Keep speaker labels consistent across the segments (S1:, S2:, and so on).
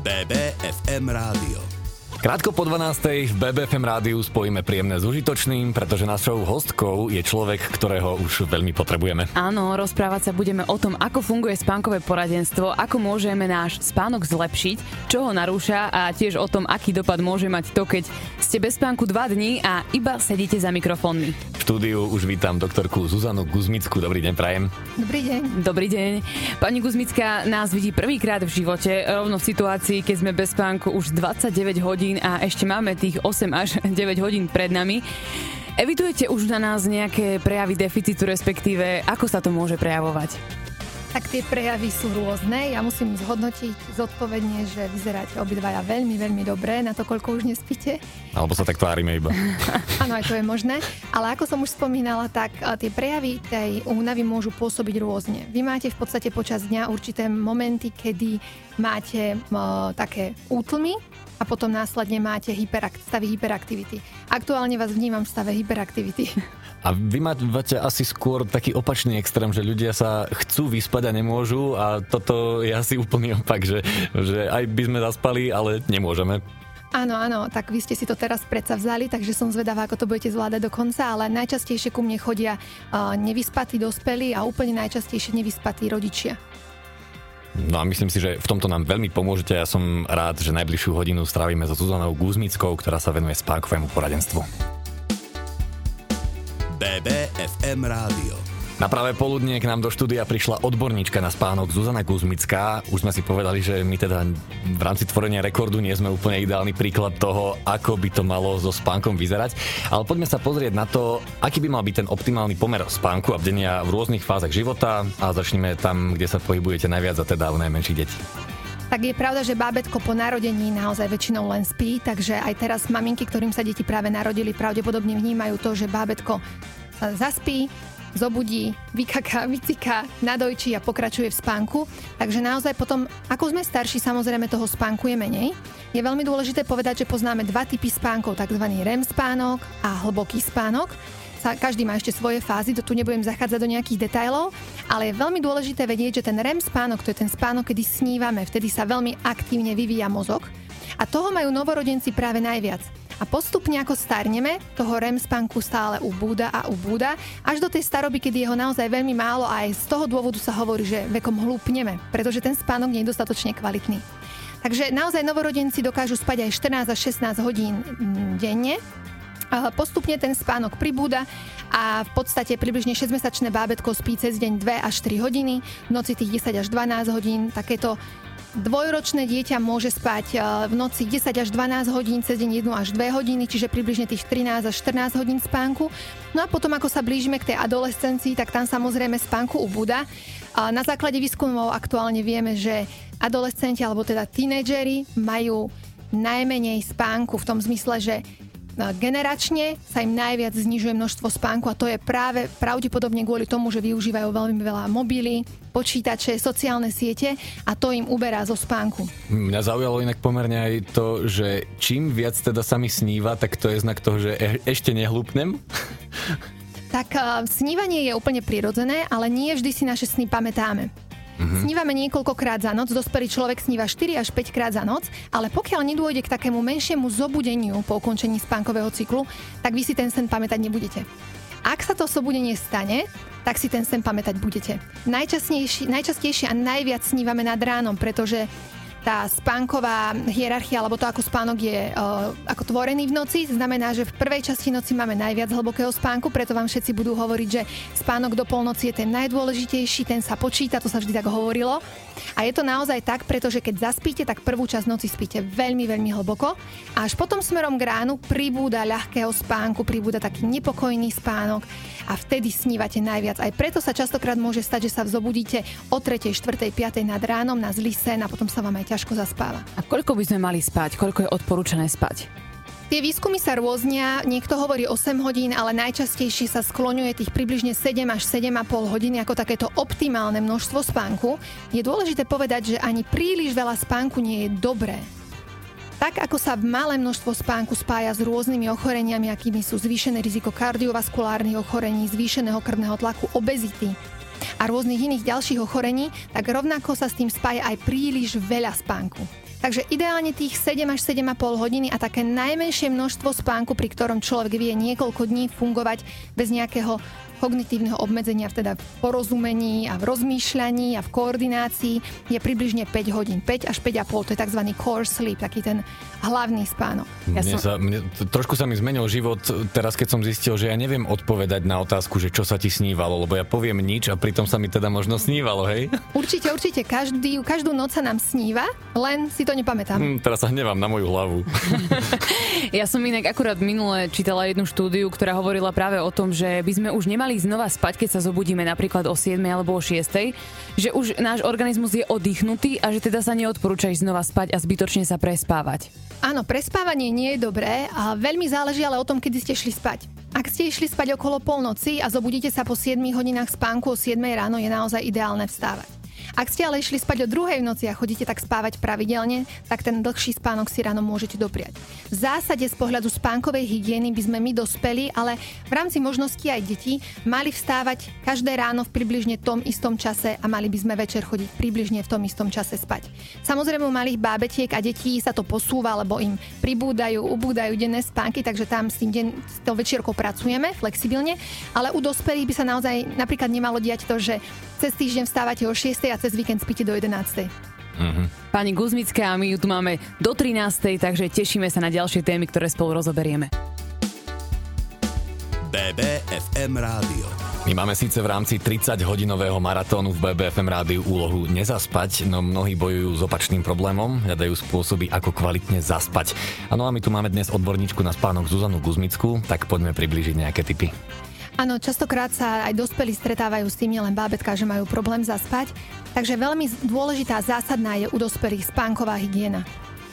S1: BBFM rádio.
S2: Krátko po 12. v BBFM rádiu spojíme príjemné s užitočným, pretože našou hostkou je človek, ktorého už veľmi potrebujeme.
S3: Áno, rozprávať sa budeme o tom, ako funguje spánkové poradenstvo, ako môžeme náš spánok zlepšiť, čo ho narúša a tiež o tom, aký dopad môže mať to, keď ste bez spánku 2 dní a iba sedíte za mikrofónmi.
S2: V štúdiu už vítam doktorku Zuzanu Guzmicku. Dobrý deň, prajem.
S4: Dobrý deň.
S3: Dobrý deň. Pani Guzmická nás vidí prvýkrát v živote, rovno v situácii, keď sme bez spánku už 29 hodín hodín a ešte máme tých 8 až 9 hodín pred nami. Evitujete už na nás nejaké prejavy deficitu, respektíve ako sa to môže prejavovať?
S4: Tak tie prejavy sú rôzne. Ja musím zhodnotiť zodpovedne, že vyzeráte obidvaja veľmi, veľmi dobre na to, koľko už nespíte.
S2: Alebo sa tak tvárime iba.
S4: Áno, aj to je možné. Ale ako som už spomínala, tak tie prejavy tej únavy môžu pôsobiť rôzne. Vy máte v podstate počas dňa určité momenty, kedy máte uh, také útlmy, a potom následne máte hyperak- stavy hyperaktivity. Aktuálne vás vnímam v stave hyperaktivity.
S2: A vy máte asi skôr taký opačný extrém, že ľudia sa chcú vyspať a nemôžu a toto je asi úplný opak, že, že aj by sme zaspali, ale nemôžeme.
S4: Áno, áno, tak vy ste si to teraz predsa vzali, takže som zvedavá, ako to budete zvládať do konca, ale najčastejšie ku mne chodia uh, nevyspatí dospelí a úplne najčastejšie nevyspatí rodičia.
S2: No a myslím si, že v tomto nám veľmi pomôžete. Ja som rád, že najbližšiu hodinu strávime so Zuzanou Guzmickou, ktorá sa venuje spánkovému poradenstvu.
S1: BBFM rádio.
S2: Na práve poludnie k nám do štúdia prišla odborníčka na spánok Zuzana Kuzmická. Už sme si povedali, že my teda v rámci tvorenia rekordu nie sme úplne ideálny príklad toho, ako by to malo so spánkom vyzerať. Ale poďme sa pozrieť na to, aký by mal byť ten optimálny pomer spánku a bdenia v rôznych fázach života a začneme tam, kde sa pohybujete najviac a teda u najmenších detí.
S4: Tak je pravda, že bábetko po narodení naozaj väčšinou len spí, takže aj teraz maminky, ktorým sa deti práve narodili, pravdepodobne vnímajú to, že bábetko zaspí, zobudí, vykaká, vyciká, nadojčí a pokračuje v spánku. Takže naozaj potom, ako sme starší, samozrejme toho spánku je menej. Je veľmi dôležité povedať, že poznáme dva typy spánkov, tzv. REM spánok a hlboký spánok. Každý má ešte svoje fázy, to tu nebudem zachádzať do nejakých detailov, ale je veľmi dôležité vedieť, že ten REM spánok, to je ten spánok, kedy snívame, vtedy sa veľmi aktívne vyvíja mozog a toho majú novorodenci práve najviac. A postupne ako starneme, toho REM spánku stále ubúda a ubúda, až do tej staroby, kedy je ho naozaj veľmi málo a aj z toho dôvodu sa hovorí, že vekom hlúpneme, pretože ten spánok nie je dostatočne kvalitný. Takže naozaj novorodenci dokážu spať aj 14 až 16 hodín mm, denne, Postupne ten spánok pribúda a v podstate približne 6-mesačné bábetko spí cez deň 2 až 3 hodiny, v noci tých 10 až 12 hodín, takéto Dvojročné dieťa môže spať e, v noci 10 až 12 hodín, cez deň 1 až 2 hodiny, čiže približne tých 13 až 14 hodín spánku. No a potom, ako sa blížime k tej adolescencii, tak tam samozrejme spánku ubúda. Na základe výskumov aktuálne vieme, že adolescenti alebo teda tínedžeri majú najmenej spánku v tom zmysle, že generačne sa im najviac znižuje množstvo spánku a to je práve pravdepodobne kvôli tomu, že využívajú veľmi veľa mobily, počítače, sociálne siete a to im uberá zo spánku.
S2: Mňa zaujalo inak pomerne aj to, že čím viac teda sa mi sníva, tak to je znak toho, že e- ešte nehlúpnem.
S4: Tak uh, snívanie je úplne prirodzené, ale nie vždy si naše sny pamätáme. Mm-hmm. Snívame niekoľkokrát za noc, dospelý človek sníva 4 až 5 krát za noc, ale pokiaľ nedôjde k takému menšiemu zobudeniu po ukončení spánkového cyklu, tak vy si ten sen pamätať nebudete. Ak sa to zobudenie stane, tak si ten sen pamätať budete. Najčastejšie a najviac snívame nad ránom, pretože tá spánková hierarchia, alebo to, ako spánok je uh, ako tvorený v noci, znamená, že v prvej časti noci máme najviac hlbokého spánku, preto vám všetci budú hovoriť, že spánok do polnoci je ten najdôležitejší, ten sa počíta, to sa vždy tak hovorilo. A je to naozaj tak, pretože keď zaspíte, tak prvú časť noci spíte veľmi, veľmi hlboko a až potom smerom k ránu pribúda ľahkého spánku, pribúda taký nepokojný spánok a vtedy snívate najviac. Aj preto sa častokrát môže stať, že sa vzobudíte o 3., 4., 5. nad ránom na zlý sen a potom sa vám aj ťažko zaspáva.
S3: A koľko by sme mali spať? Koľko je odporúčané spať?
S4: Tie výskumy sa rôznia, niekto hovorí 8 hodín, ale najčastejšie sa skloňuje tých približne 7 až 7,5 hodiny ako takéto optimálne množstvo spánku. Je dôležité povedať, že ani príliš veľa spánku nie je dobré. Tak ako sa malé množstvo spánku spája s rôznymi ochoreniami, akými sú zvýšené riziko kardiovaskulárnych ochorení, zvýšeného krvného tlaku, obezity, a rôznych iných ďalších ochorení, tak rovnako sa s tým spája aj príliš veľa spánku. Takže ideálne tých 7 až 7,5 hodiny a také najmenšie množstvo spánku, pri ktorom človek vie niekoľko dní fungovať bez nejakého kognitívneho obmedzenia, teda v porozumení a v rozmýšľaní a v koordinácii je približne 5 hodín. 5 až 5,5, to je tzv. core sleep, taký ten hlavný spánok.
S2: Ja mne som... sa, mne, trošku sa mi zmenil život teraz, keď som zistil, že ja neviem odpovedať na otázku, že čo sa ti snívalo, lebo ja poviem nič a pritom sa mi teda možno snívalo, hej?
S4: Určite, určite. Každý, každú noc sa nám sníva, len si to nepamätám.
S2: Hm, teraz sa hnevám na moju hlavu.
S3: ja som inak akurát minule čítala jednu štúdiu, ktorá hovorila práve o tom, že by sme už nemali mali znova spať, keď sa zobudíme napríklad o 7 alebo o 6, že už náš organizmus je oddychnutý a že teda sa neodporúča ísť znova spať a zbytočne sa prespávať.
S4: Áno, prespávanie nie je dobré a veľmi záleží ale o tom, kedy ste šli spať. Ak ste išli spať okolo polnoci a zobudíte sa po 7 hodinách spánku o 7 ráno, je naozaj ideálne vstávať. Ak ste ale išli spať o druhej v noci a chodíte tak spávať pravidelne, tak ten dlhší spánok si ráno môžete dopriať. V zásade z pohľadu spánkovej hygieny by sme my dospeli, ale v rámci možností aj deti mali vstávať každé ráno v približne tom istom čase a mali by sme večer chodiť približne v tom istom čase spať. Samozrejme u malých bábetiek a detí sa to posúva, lebo im pribúdajú, ubúdajú denné spánky, takže tam s tým deň, s tou večierkou pracujeme flexibilne, ale u dospelých by sa naozaj napríklad nemalo diať to, že cez týždeň vstávate o 6 a cez víkend spíte do 11.
S3: Uh-huh. Pani Guzmická, my ju tu máme do 13. takže tešíme sa na ďalšie témy, ktoré spolu rozoberieme.
S1: BBFM rádio.
S2: My máme síce v rámci 30-hodinového maratónu v BBFM rádiu úlohu nezaspať, no mnohí bojujú s opačným problémom, hľadajú spôsoby, ako kvalitne zaspať. Áno a my tu máme dnes odborníčku na spánok Zuzanu Guzmickú, tak poďme približiť nejaké tipy.
S4: Áno, častokrát sa aj dospelí stretávajú s tým, nielen bábetka, že majú problém zaspať. Takže veľmi dôležitá zásadná je u dospelých spánková hygiena.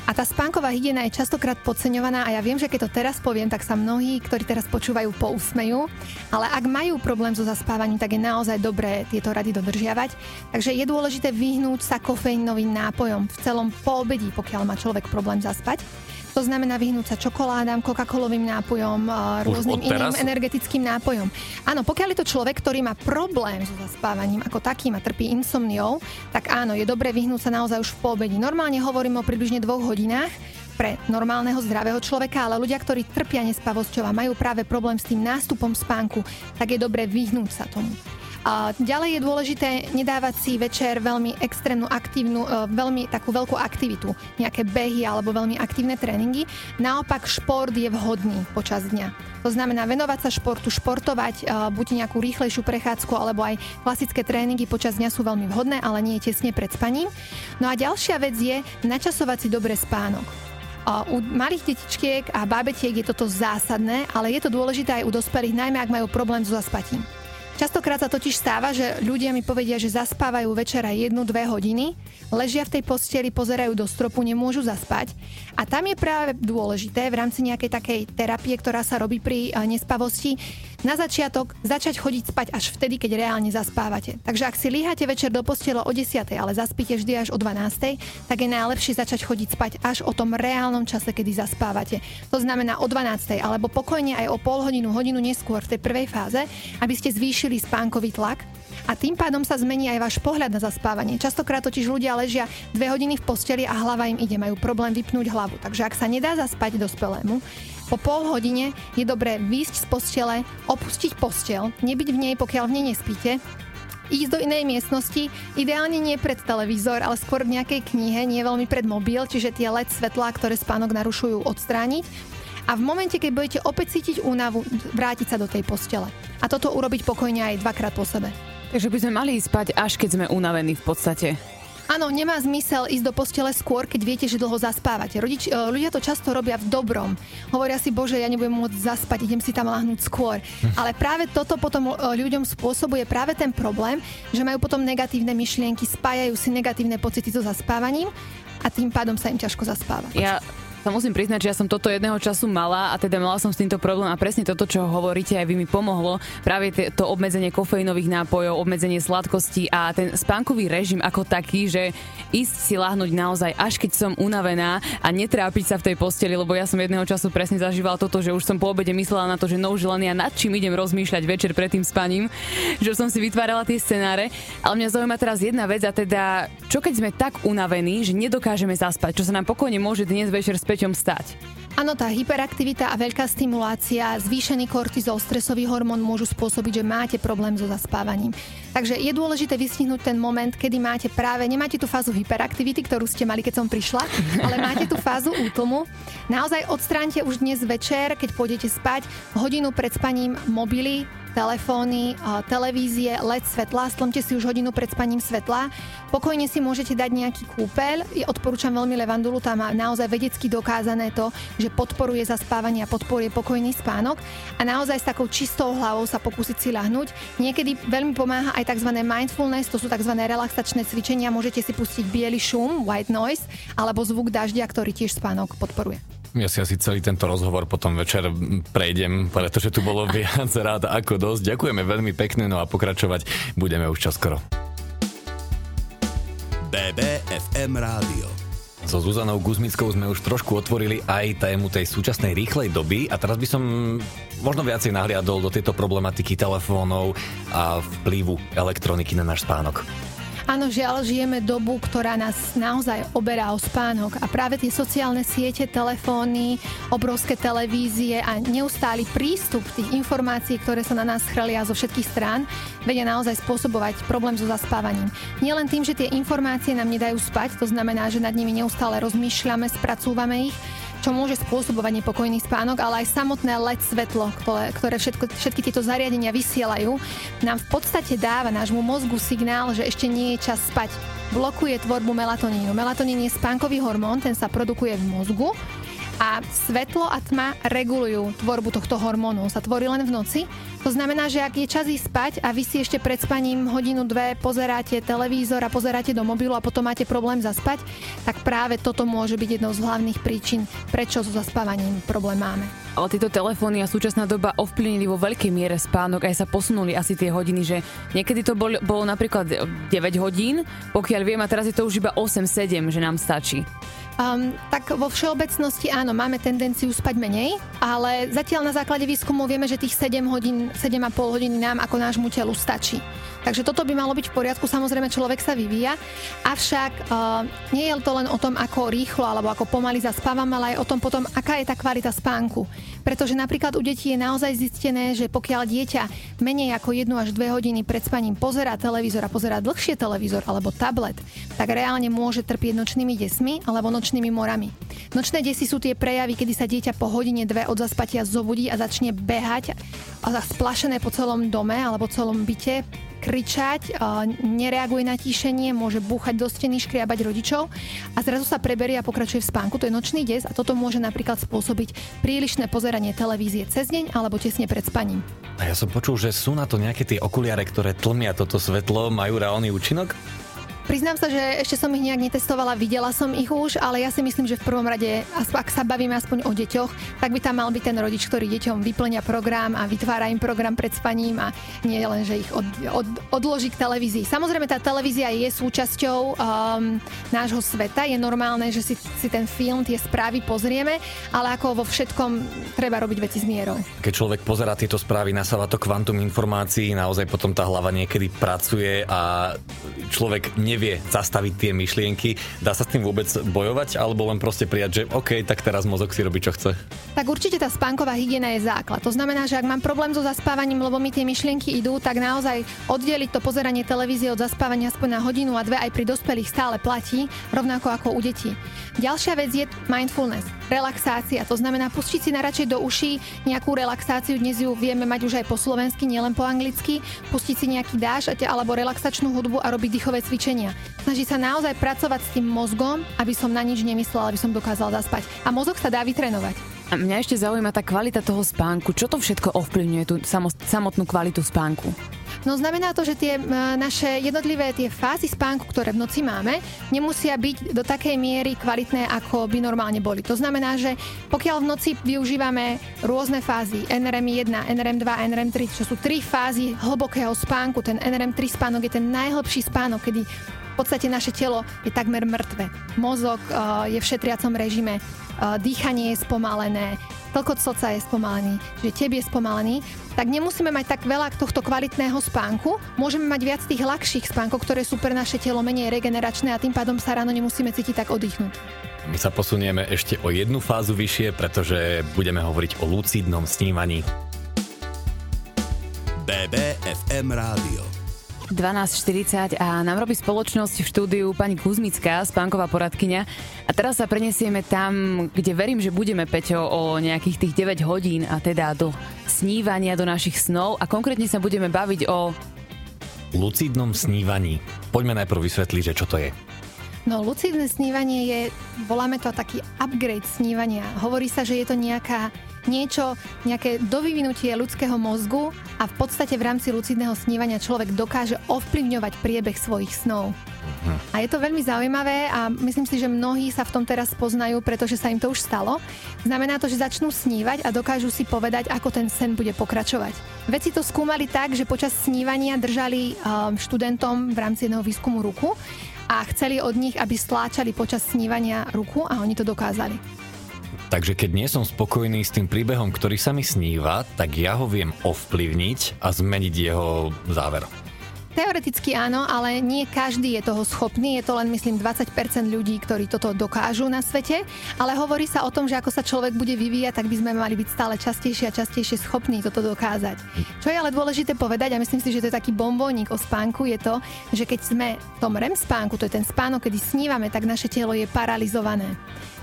S4: A tá spánková hygiena je častokrát podceňovaná a ja viem, že keď to teraz poviem, tak sa mnohí, ktorí teraz počúvajú, pousmejú, ale ak majú problém so zaspávaním, tak je naozaj dobré tieto rady dodržiavať. Takže je dôležité vyhnúť sa kofeínovým nápojom v celom poobedí, pokiaľ má človek problém zaspať. To znamená vyhnúť sa čokoládám, Coca-Colovým nápojom, rôznym iným energetickým nápojom. Áno, pokiaľ je to človek, ktorý má problém so zaspávaním ako takým a trpí insomniou, tak áno, je dobre vyhnúť sa naozaj už v poobedi. Normálne hovorím o približne dvoch hodinách, pre normálneho zdravého človeka, ale ľudia, ktorí trpia nespavosťou a majú práve problém s tým nástupom spánku, tak je dobre vyhnúť sa tomu. Ďalej je dôležité nedávať si večer veľmi extrémnu aktívnu, e, veľmi takú veľkú aktivitu, nejaké behy alebo veľmi aktívne tréningy. Naopak šport je vhodný počas dňa. To znamená venovať sa športu, športovať, e, buď nejakú rýchlejšiu prechádzku alebo aj klasické tréningy počas dňa sú veľmi vhodné, ale nie tesne pred spaním. No a ďalšia vec je načasovať si dobre spánok. U malých detičiek a bábetiek je toto zásadné, ale je to dôležité aj u dospelých, najmä ak majú problém so zaspatím. Častokrát sa totiž stáva, že ľudia mi povedia, že zaspávajú večer aj jednu, dve hodiny, ležia v tej posteli, pozerajú do stropu, nemôžu zaspať. A tam je práve dôležité v rámci nejakej takej terapie, ktorá sa robí pri eh, nespavosti, na začiatok začať chodiť spať až vtedy, keď reálne zaspávate. Takže ak si líhate večer do postele o 10, ale zaspíte vždy až o 12, tak je najlepšie začať chodiť spať až o tom reálnom čase, kedy zaspávate. To znamená o 12, alebo pokojne aj o pol hodinu, hodinu neskôr v tej prvej fáze, aby ste zvýšili spánkový tlak a tým pádom sa zmení aj váš pohľad na zaspávanie. Častokrát totiž ľudia ležia dve hodiny v posteli a hlava im ide, majú problém vypnúť hlavu. Takže ak sa nedá zaspať dospelému, po pol hodine je dobré výjsť z postele, opustiť postel, nebyť v nej, pokiaľ v nej nespíte, ísť do inej miestnosti, ideálne nie pred televízor, ale skôr v nejakej knihe, nie veľmi pred mobil, čiže tie LED svetlá, ktoré spánok narušujú, odstrániť. A v momente, keď budete opäť cítiť únavu, vrátiť sa do tej postele. A toto urobiť pokojne aj dvakrát po sebe.
S3: Takže by sme mali spať, až keď sme unavení v podstate.
S4: Áno, nemá zmysel ísť do postele skôr, keď viete, že dlho zaspávate. Rodič, e, ľudia to často robia v dobrom. Hovoria si, bože, ja nebudem môcť zaspať, idem si tam lahnúť skôr. Hm. Ale práve toto potom e, ľuďom spôsobuje práve ten problém, že majú potom negatívne myšlienky, spájajú si negatívne pocity so zaspávaním a tým pádom sa im ťažko zaspáva.
S3: Ja sa musím priznať, že ja som toto jedného času mala a teda mala som s týmto problém a presne toto, čo hovoríte, aj vy mi pomohlo. Práve to obmedzenie kofeínových nápojov, obmedzenie sladkosti a ten spánkový režim ako taký, že ísť si lahnúť naozaj až keď som unavená a netrápiť sa v tej posteli, lebo ja som jedného času presne zažívala toto, že už som po obede myslela na to, že no už len ja nad čím idem rozmýšľať večer pred tým spaním, že som si vytvárala tie scenáre. Ale mňa zaujíma teraz jedna vec a teda, čo keď sme tak unavení, že nedokážeme zaspať, čo sa nám pokojne môže dnes večer s Peťom stať?
S4: Áno, tá hyperaktivita a veľká stimulácia, zvýšený kortizol, stresový hormón môžu spôsobiť, že máte problém so zaspávaním. Takže je dôležité vystihnúť ten moment, kedy máte práve, nemáte tú fázu hyperaktivity, ktorú ste mali, keď som prišla, ale máte tú fázu útlmu. Naozaj odstránte už dnes večer, keď pôjdete spať, hodinu pred spaním mobily, telefóny, televízie, LED svetla, stlmte si už hodinu pred spaním svetla. Pokojne si môžete dať nejaký kúpeľ. Odporúčam veľmi levandulu, tam má naozaj vedecky dokázané to, že podporuje zaspávanie a podporuje pokojný spánok. A naozaj s takou čistou hlavou sa pokúsiť si ľahnúť. Niekedy veľmi pomáha aj tzv. mindfulness, to sú tzv. relaxačné cvičenia. Môžete si pustiť biely šum, white noise, alebo zvuk dažďa, ktorý tiež spánok podporuje.
S2: Ja si asi celý tento rozhovor potom večer prejdem, pretože tu bolo viac rád ako dosť. Ďakujeme veľmi pekne, no a pokračovať budeme už čoskoro.
S1: BBFM Rádio.
S2: So Zuzanou Guzmickou sme už trošku otvorili aj tému tej súčasnej rýchlej doby a teraz by som možno viacej nahliadol do tejto problematiky telefónov a vplyvu elektroniky na náš spánok.
S4: Áno, žiaľ, žijeme dobu, ktorá nás naozaj oberá o spánok a práve tie sociálne siete, telefóny, obrovské televízie a neustály prístup tých informácií, ktoré sa na nás chrlia zo všetkých strán, vedia naozaj spôsobovať problém so zaspávaním. Nielen tým, že tie informácie nám nedajú spať, to znamená, že nad nimi neustále rozmýšľame, spracúvame ich, čo môže spôsobovať nepokojný spánok, ale aj samotné LED svetlo, ktoré, ktoré všetko, všetky tieto zariadenia vysielajú, nám v podstate dáva nášmu mozgu signál, že ešte nie je čas spať. Blokuje tvorbu melatonínu. Melatonín je spánkový hormón, ten sa produkuje v mozgu a svetlo a tma regulujú tvorbu tohto hormónu. Sa tvorí len v noci. To znamená, že ak je čas ísť spať a vy si ešte pred spaním hodinu, dve pozeráte televízor a pozeráte do mobilu a potom máte problém zaspať, tak práve toto môže byť jednou z hlavných príčin, prečo so zaspávaním problém máme.
S3: Ale tieto telefóny a súčasná doba ovplyvnili vo veľkej miere spánok, aj sa posunuli asi tie hodiny, že niekedy to bol, bolo napríklad 9 hodín, pokiaľ viem, a teraz je to už iba 8-7, že nám stačí.
S4: Um, tak vo všeobecnosti áno, máme tendenciu spať menej, ale zatiaľ na základe výskumu vieme, že tých 7 hodín, 7,5 hodiny nám ako nášmu telu stačí. Takže toto by malo byť v poriadku, samozrejme človek sa vyvíja, avšak uh, nie je to len o tom, ako rýchlo alebo ako pomaly zaspávame, ale aj o tom potom, aká je tá kvalita spánku. Pretože napríklad u detí je naozaj zistené, že pokiaľ dieťa menej ako 1 až 2 hodiny pred spaním pozerá televízor a pozerá dlhšie televízor alebo tablet, tak reálne môže trpieť nočnými desmi alebo nočnými morami. Nočné desy sú tie prejavy, kedy sa dieťa po hodine dve od zaspatia zobudí a začne behať a splašené po celom dome alebo celom byte, kričať, nereaguje na tíšenie, môže búchať do steny, škriabať rodičov a zrazu sa preberie a pokračuje v spánku. To je nočný des a toto môže napríklad spôsobiť prílišné pozeranie televízie cez deň alebo tesne pred spaním.
S2: A ja som počul, že sú na to nejaké tie okuliare, ktoré tlmia toto svetlo, majú reálny účinok?
S4: Priznám sa, že ešte som ich nejak netestovala, videla som ich už, ale ja si myslím, že v prvom rade, ak sa bavíme aspoň o deťoch, tak by tam mal byť ten rodič, ktorý deťom vyplňa program a vytvára im program pred spaním a nie len, že ich od, od, odloží k televízii. Samozrejme, tá televízia je súčasťou um, nášho sveta, je normálne, že si, si ten film, tie správy pozrieme, ale ako vo všetkom treba robiť veci s mierou.
S2: Keď človek pozerá tieto správy, nasáva to kvantum informácií, naozaj potom tá hlava niekedy pracuje a človek ne nevie zastaviť tie myšlienky. Dá sa s tým vôbec bojovať, alebo len proste prijať, že OK, tak teraz mozog si robí, čo chce?
S4: Tak určite tá spánková hygiena je základ. To znamená, že ak mám problém so zaspávaním, lebo mi tie myšlienky idú, tak naozaj oddeliť to pozeranie televízie od zaspávania aspoň na hodinu a dve aj pri dospelých stále platí, rovnako ako u detí. Ďalšia vec je mindfulness, relaxácia. To znamená pustiť si radšej do uší nejakú relaxáciu. Dnes ju vieme mať už aj po slovensky, nielen po anglicky. Pustiť si nejaký dáž alebo relaxačnú hudbu a robiť dýchové cvičenia. Snaží sa naozaj pracovať s tým mozgom, aby som na nič nemyslela, aby som dokázal zaspať. A mozog sa dá vytrenovať.
S3: A mňa ešte zaujíma tá kvalita toho spánku. Čo to všetko ovplyvňuje tú samotnú kvalitu spánku?
S4: No znamená to, že tie naše jednotlivé tie fázy spánku, ktoré v noci máme, nemusia byť do takej miery kvalitné, ako by normálne boli. To znamená, že pokiaľ v noci využívame rôzne fázy NRM1, NRM2, NRM3, čo sú tri fázy hlbokého spánku, ten NRM3 spánok je ten najhlbší spánok, kedy v podstate naše telo je takmer mŕtve. Mozog uh, je v šetriacom režime, uh, dýchanie je spomalené, tlkot srdca je spomalený, že tebe je spomalený, tak nemusíme mať tak veľa tohto kvalitného spánku, môžeme mať viac tých ľahších spánkov, ktoré sú pre naše telo menej regeneračné a tým pádom sa ráno nemusíme cítiť tak oddychnúť.
S2: My sa posunieme ešte o jednu fázu vyššie, pretože budeme hovoriť o lucidnom snívaní.
S1: BBFM Rádio.
S3: 12.40 a nám robí spoločnosť v štúdiu pani Kuzmická, spánková poradkyňa. A teraz sa prenesieme tam, kde verím, že budeme, Peťo, o nejakých tých 9 hodín a teda do snívania, do našich snov a konkrétne sa budeme baviť o...
S2: Lucidnom snívaní. Poďme najprv vysvetliť, že čo to je.
S4: No, lucidné snívanie je, voláme to taký upgrade snívania. Hovorí sa, že je to nejaká niečo, nejaké dovyvinutie ľudského mozgu a v podstate v rámci lucidného snívania človek dokáže ovplyvňovať priebeh svojich snov. Mhm. A je to veľmi zaujímavé a myslím si, že mnohí sa v tom teraz poznajú, pretože sa im to už stalo. Znamená to, že začnú snívať a dokážu si povedať, ako ten sen bude pokračovať. Veci to skúmali tak, že počas snívania držali um, študentom v rámci jedného výskumu ruku a chceli od nich, aby stláčali počas snívania ruku a oni to dokázali.
S2: Takže keď nie som spokojný s tým príbehom, ktorý sa mi sníva, tak ja ho viem ovplyvniť a zmeniť jeho záver.
S4: Teoreticky áno, ale nie každý je toho schopný. Je to len, myslím, 20% ľudí, ktorí toto dokážu na svete. Ale hovorí sa o tom, že ako sa človek bude vyvíjať, tak by sme mali byť stále častejšie a častejšie schopní toto dokázať. Čo je ale dôležité povedať, a myslím si, že to je taký bombónik o spánku, je to, že keď sme v tom REM spánku, to je ten spánok, kedy snívame, tak naše telo je paralizované.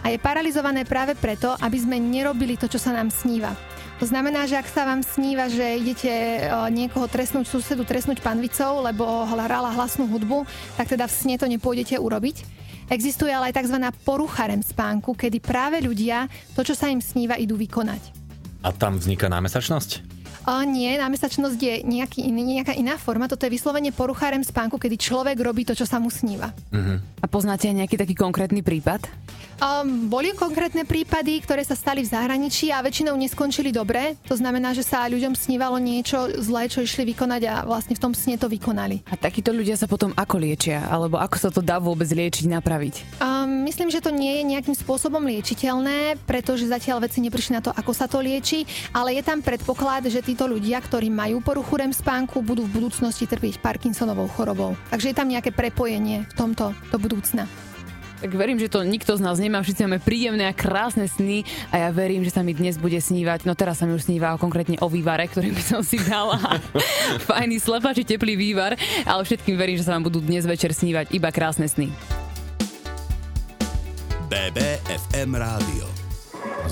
S4: A je paralizované práve preto, aby sme nerobili to, čo sa nám sníva. To znamená, že ak sa vám sníva, že idete niekoho trestnúť, susedu trestnúť panvicou, lebo hrála hlasnú hudbu, tak teda v sne to nepôjdete urobiť. Existuje ale aj tzv. porucha REM spánku, kedy práve ľudia to, čo sa im sníva, idú vykonať.
S2: A tam vzniká námesačnosť?
S4: O, nie, námesačnosť je nejaký iný, nejaká iná forma. Toto je vyslovene porucha REM spánku, kedy človek robí to, čo sa mu sníva.
S2: Uh-huh.
S3: A poznáte nejaký taký konkrétny prípad?
S4: Um, boli konkrétne prípady, ktoré sa stali v zahraničí a väčšinou neskončili dobre. To znamená, že sa ľuďom snívalo niečo zlé, čo išli vykonať a vlastne v tom sne to vykonali.
S3: A takíto ľudia sa potom ako liečia? Alebo ako sa to dá vôbec liečiť, napraviť?
S4: Um, myslím, že to nie je nejakým spôsobom liečiteľné, pretože zatiaľ veci neprišli na to, ako sa to lieči, ale je tam predpoklad, že títo ľudia, ktorí majú poruchu REM spánku, budú v budúcnosti trpieť Parkinsonovou chorobou. Takže je tam nejaké prepojenie v tomto do budúcna.
S3: Tak verím, že to nikto z nás nemá, všetci máme príjemné a krásne sny a ja verím, že sa mi dnes bude snívať. No teraz sa mi už sníva konkrétne o vývare, ktorý by som si dala. Fajný slepači, teplý vývar, ale všetkým verím, že sa vám budú dnes večer snívať iba krásne sny.
S1: BBFM Rádio.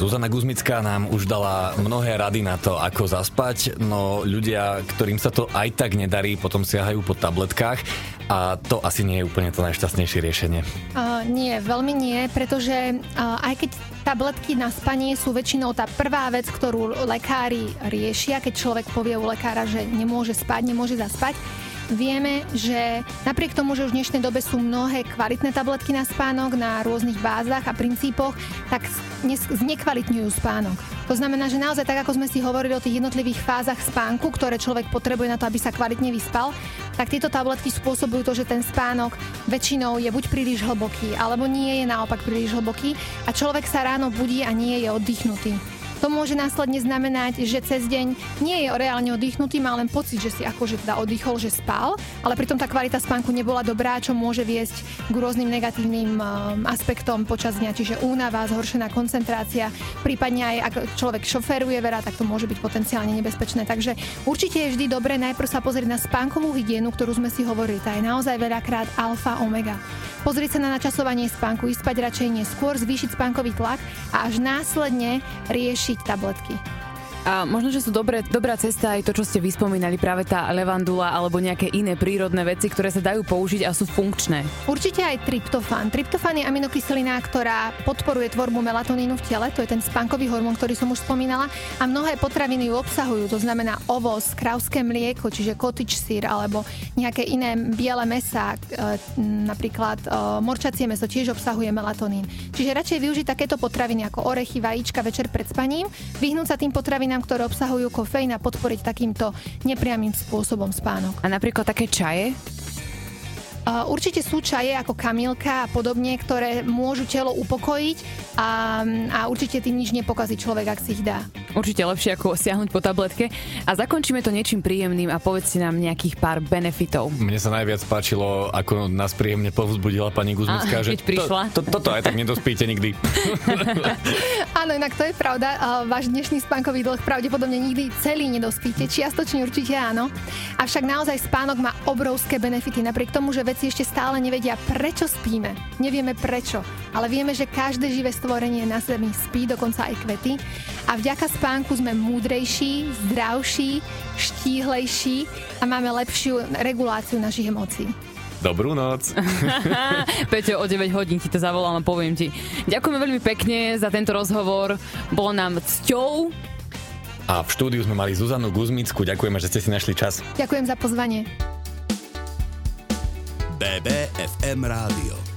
S2: Zuzana Guzmická nám už dala mnohé rady na to, ako zaspať, no ľudia, ktorým sa to aj tak nedarí, potom siahajú po tabletkách a to asi nie je úplne to najšťastnejšie riešenie.
S4: Uh, nie, veľmi nie, pretože uh, aj keď tabletky na spanie sú väčšinou tá prvá vec, ktorú lekári riešia, keď človek povie u lekára, že nemôže spať, nemôže zaspať, Vieme, že napriek tomu, že už v dnešnej dobe sú mnohé kvalitné tabletky na spánok na rôznych bázach a princípoch, tak znekvalitňujú spánok. To znamená, že naozaj tak, ako sme si hovorili o tých jednotlivých fázach spánku, ktoré človek potrebuje na to, aby sa kvalitne vyspal, tak tieto tabletky spôsobujú to, že ten spánok väčšinou je buď príliš hlboký, alebo nie je naopak príliš hlboký a človek sa ráno budí a nie je oddychnutý. To môže následne znamenať, že cez deň nie je reálne oddychnutý, má len pocit, že si akože teda oddychol, že spal, ale pritom tá kvalita spánku nebola dobrá, čo môže viesť k rôznym negatívnym um, aspektom počas dňa, čiže únava, zhoršená koncentrácia, prípadne aj ak človek šoféruje veľa, tak to môže byť potenciálne nebezpečné. Takže určite je vždy dobré najprv sa pozrieť na spánkovú hygienu, ktorú sme si hovorili. Tá je naozaj veľakrát alfa omega. Pozrieť sa na načasovanie spánku, ísť spať radšej neskôr, zvýšiť spánkový tlak a až následne riešiť tabletky.
S3: A možno, že sú dobré, dobrá cesta aj to, čo ste vyspomínali, práve tá levandula alebo nejaké iné prírodné veci, ktoré sa dajú použiť a sú funkčné.
S4: Určite aj tryptofán. Tryptofán je aminokyselina, ktorá podporuje tvorbu melatonínu v tele, to je ten spánkový hormón, ktorý som už spomínala, a mnohé potraviny ju obsahujú, to znamená ovoz, krauské mlieko, čiže kotič sír alebo nejaké iné biele mesa, e, napríklad e, morčacie meso tiež obsahuje melatonín. Čiže radšej využiť takéto potraviny ako orechy, vajíčka večer pred spaním, vyhnúť sa tým potravinám potravinám, ktoré obsahujú kofeín a podporiť takýmto nepriamým spôsobom spánok.
S3: A napríklad také čaje?
S4: Uh, určite sú čaje ako kamilka a podobne, ktoré môžu telo upokojiť a, a určite tým nič nepokazí človek, ak si ich dá.
S3: Určite lepšie ako siahnuť po tabletke. A zakončíme to niečím príjemným a povedzte nám nejakých pár benefitov.
S2: Mne sa najviac páčilo, ako nás príjemne povzbudila pani Guzmická,
S3: že prišla.
S2: To, to, toto aj tak nedospíte nikdy.
S4: Áno, inak to je pravda. Váš dnešný spánkový dlh pravdepodobne nikdy celý nedospíte. Čiastočne určite áno. Avšak naozaj spánok má obrovské benefity. Napriek tomu, že vedci ešte stále nevedia, prečo spíme. Nevieme prečo, ale vieme, že každé živé stvorenie na zemi spí, dokonca aj kvety. A vďaka spánku sme múdrejší, zdravší, štíhlejší a máme lepšiu reguláciu našich emócií.
S2: Dobrú noc.
S3: Peťo, o 9 hodín ti to zavolám a poviem ti. Ďakujeme veľmi pekne za tento rozhovor. Bolo nám cťou.
S2: A v štúdiu sme mali Zuzanu Guzmicku. Ďakujeme, že ste si našli čas.
S4: Ďakujem za pozvanie.
S1: BBFM Rádio.